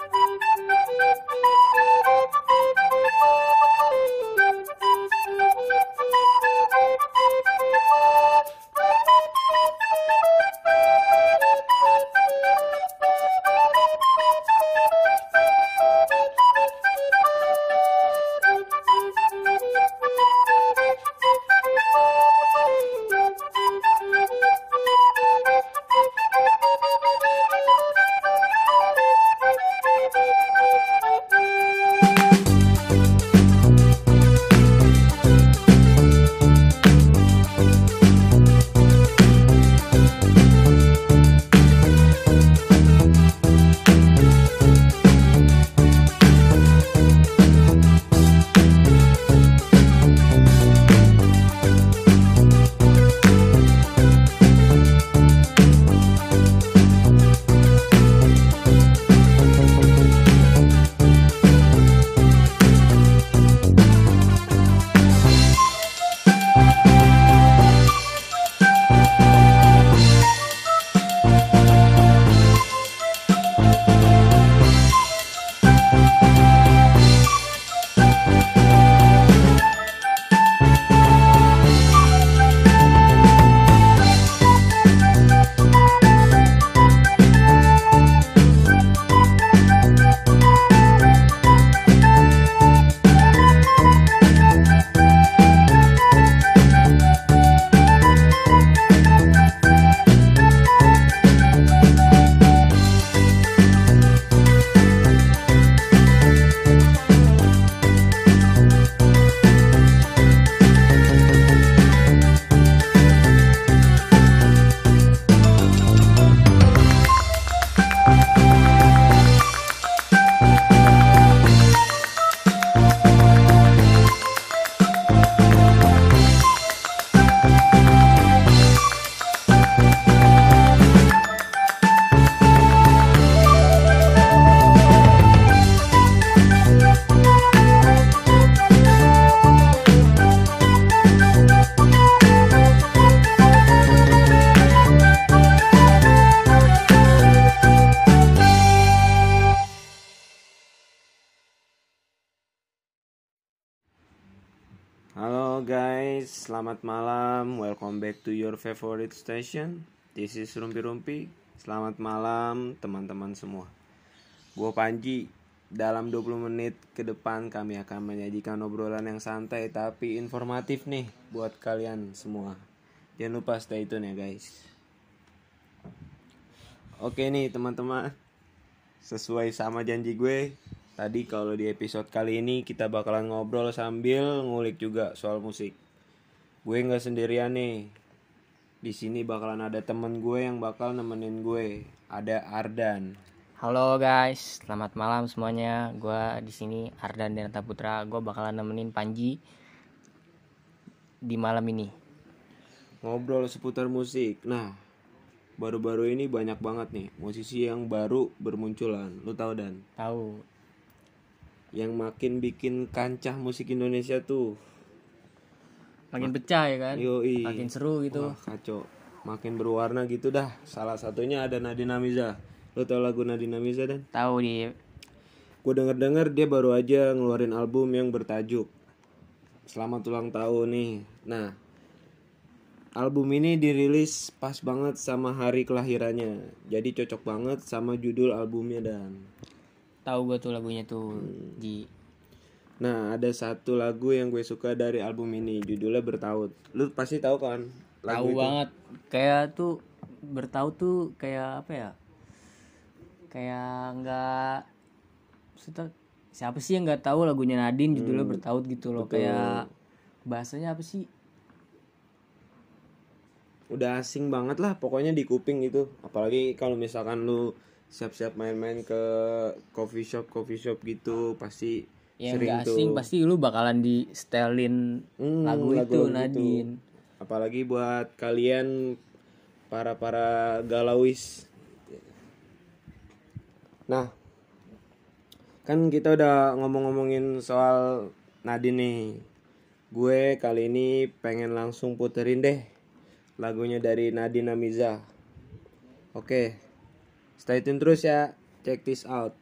Thank you. Halo guys, selamat malam. Welcome back to your favorite station. This is Rumpi Rumpi. Selamat malam teman-teman semua. Gue Panji. Dalam 20 menit ke depan kami akan menyajikan obrolan yang santai tapi informatif nih buat kalian semua. Jangan lupa stay tune ya guys. Oke nih teman-teman. Sesuai sama janji gue, Tadi kalau di episode kali ini kita bakalan ngobrol sambil ngulik juga soal musik. Gue nggak sendirian nih. Di sini bakalan ada temen gue yang bakal nemenin gue. Ada Ardan. Halo guys, selamat malam semuanya. Gua di sini Ardan Denata Putra. Gue bakalan nemenin Panji di malam ini. Ngobrol seputar musik. Nah, baru-baru ini banyak banget nih musisi yang baru bermunculan. Lu tahu dan? Tahu Yang makin bikin kancah musik Indonesia tuh. makin pecah ya kan? Yoi. Makin seru gitu. Wah, kacau. Makin berwarna gitu dah. Salah satunya ada Nadine Amiza. Lu tau lagu Nadine Amiza dan? Tahu di Gue denger-denger dia baru aja ngeluarin album yang bertajuk Selamat ulang tahun nih. Nah, album ini dirilis pas banget sama hari kelahirannya. Jadi cocok banget sama judul albumnya dan. Tahu gue tuh lagunya tuh di Nah, ada satu lagu yang gue suka dari album ini, judulnya Bertaut. Lu pasti tahu kan? tahu banget. Kayak tuh bertahu tuh kayak apa ya? Kayak nggak siapa sih yang nggak tahu lagunya Nadine judulnya bertaut gitu loh kayak bahasanya apa sih Udah asing banget lah pokoknya di kuping gitu. Apalagi kalau misalkan lu siap-siap main-main ke coffee shop coffee shop gitu pasti yang sering tuh. asing pasti lu bakalan di setelin Hmm, lagu lagu-lagu itu gitu. Nadine apalagi buat kalian para para galauis nah kan kita udah ngomong-ngomongin soal Nadine nih gue kali ini pengen langsung puterin deh lagunya dari Nadine Amiza oke stay tune terus ya. Check this out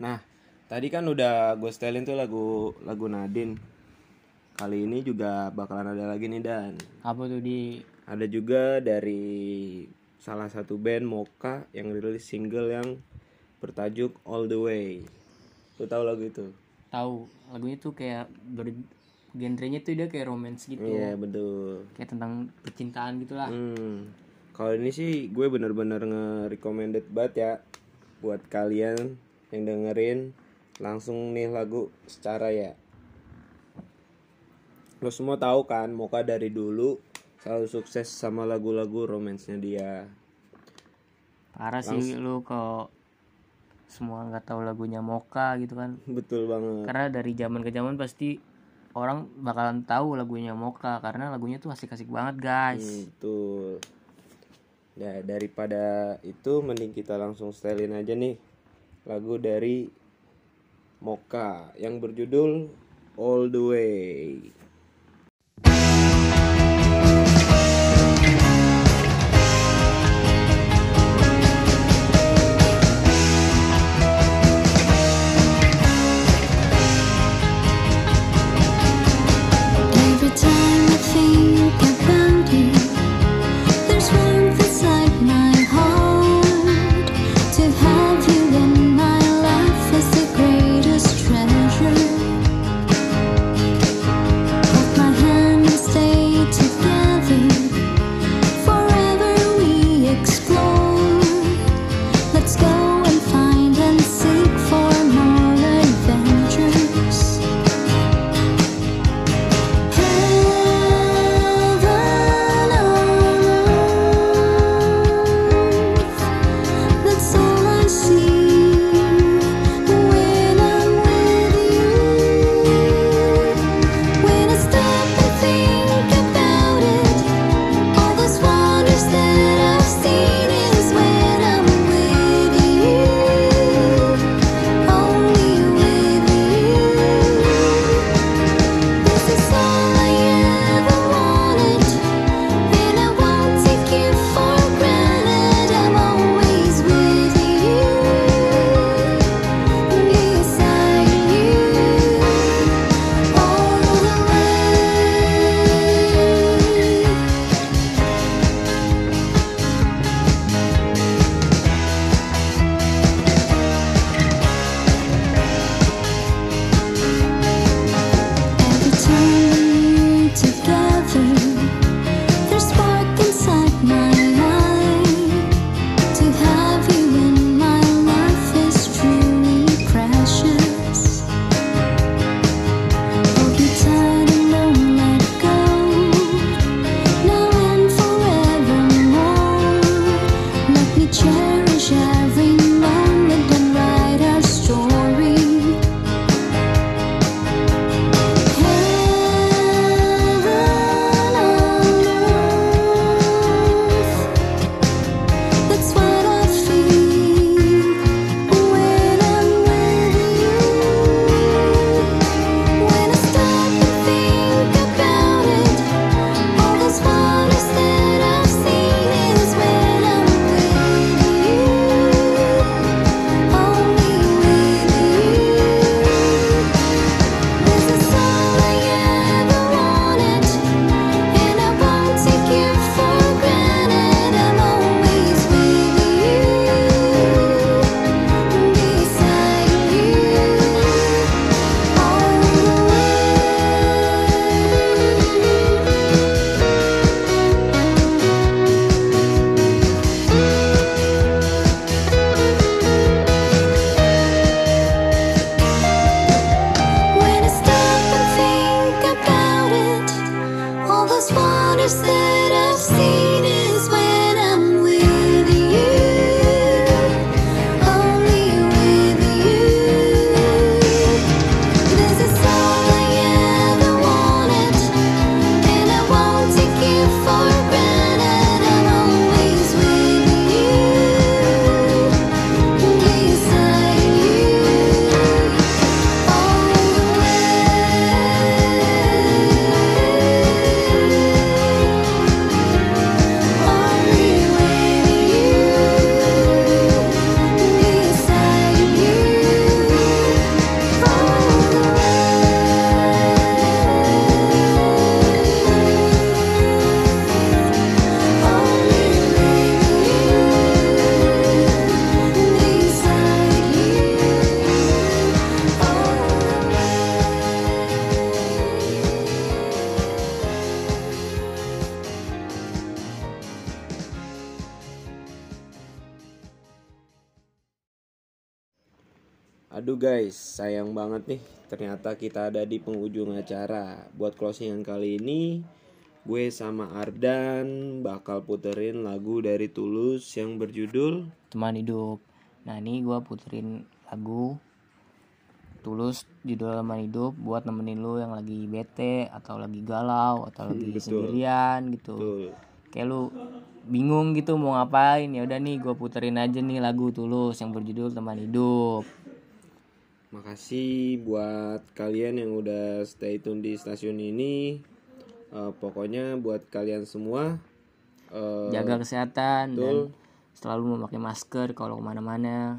Nah, tadi kan udah gue setelin tuh lagu lagu Nadine. Kali ini juga bakalan ada lagi nih dan apa tuh di ada juga dari salah satu band Mocha yang rilis single yang bertajuk All the Way. Lu tahu lagu itu? tahu lagunya tuh kayak ber genrenya tuh dia kayak romance gitu Iya betul. kayak tentang percintaan gitulah Hmm. Kalau ini sih gue bener-bener nge-recommended banget ya buat kalian yang dengerin langsung nih lagu secara ya. Lo semua tahu kan Mocha dari dulu selalu sukses sama lagu-lagu romansnya dia. parah sih lu kalau semua nggak tahu lagunya Moka gitu kan Betul banget. karena dari zaman ke zaman pasti orang bakalan tahu lagunya Moka karena lagunya tuh asik-asik banget guys Hmm, betul. Ya daripada itu mending kita langsung setelin aja nih lagu dari Mocha yang berjudul All the Way. 却如 guys, sayang banget nih. Ternyata kita ada di penghujung acara. Buat closingan kali ini, gue sama Ardan bakal puterin lagu dari Tulus yang berjudul teman hidup nah ini gue puterin lagu tulus judul teman hidup buat nemenin lu yang lagi bete atau lagi galau atau lagi betul. sendirian gitu Betul. kayak lu bingung gitu mau ngapain ya udah nih gue puterin aja nih lagu tulus yang berjudul teman hidup Makasih buat kalian yang udah stay tune di stasiun ini. Eh, pokoknya buat kalian semua eh, jaga kesehatan dan betul. selalu memakai masker kalau ke mana-mana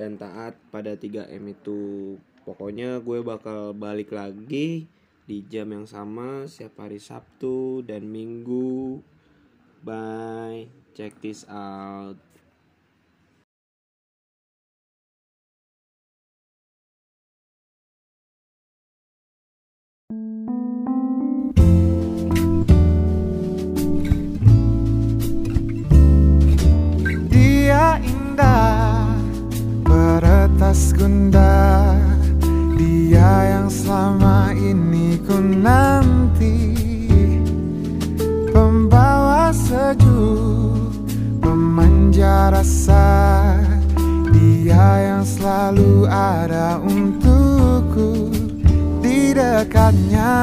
dan taat pada 3M itu. Pokoknya gue bakal balik lagi di jam yang sama setiap hari Sabtu dan Minggu. Bye. Check this out. Gunda Dia yang selama ini ku nanti. Pembawa sejuk Pemanja rasa Dia yang selalu ada untukku. Di dekatnya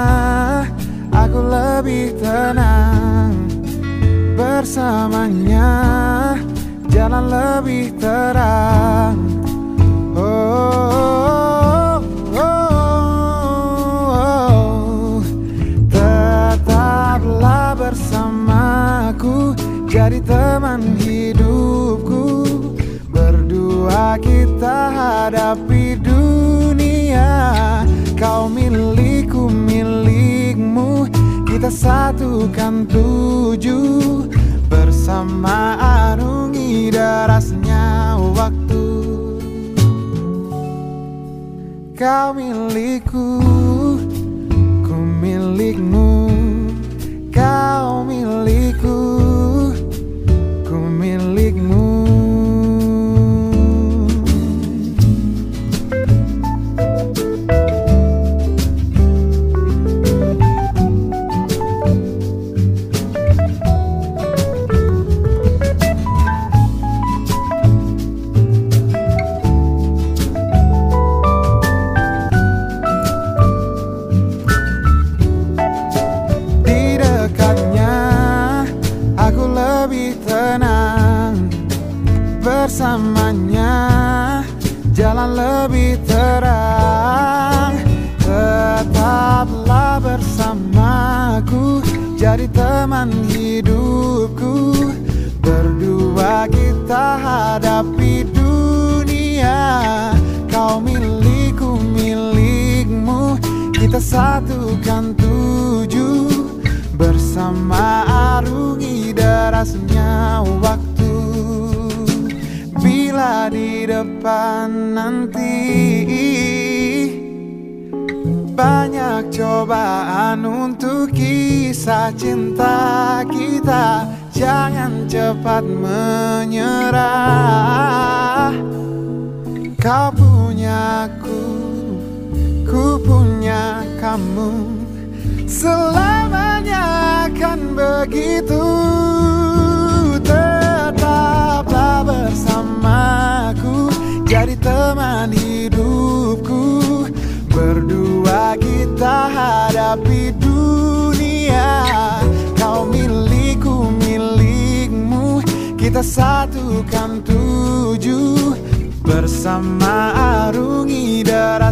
Aku lebih tenang bersamanya. Jalan lebih terang jadi teman hidupku. Berdua kita hadapi dunia. Kau milikku milikmu. Kita satukan tujuh. Bersama arungi derasnya waktu kau milikku ku milikmu. Kau milikku Bersamanya jalan lebih terang. Tetaplah bersamaku Jadi teman hidupku. Berdua kita hadapi dunia. Kau milikku milikmu. Kita satukan tujuh. Bersama arungi derasnya waktu Di depan nanti. Banyak cobaan untuk kisah cinta kita. Jangan cepat menyerah. Kau punya aku, ku punya kamu. Selamanya akan begitu bersamaku Jadi teman hidupku. Berdua kita hadapi dunia. Kau milikku milikmu. Kita satukan tujuh. Bersama arungi derasnya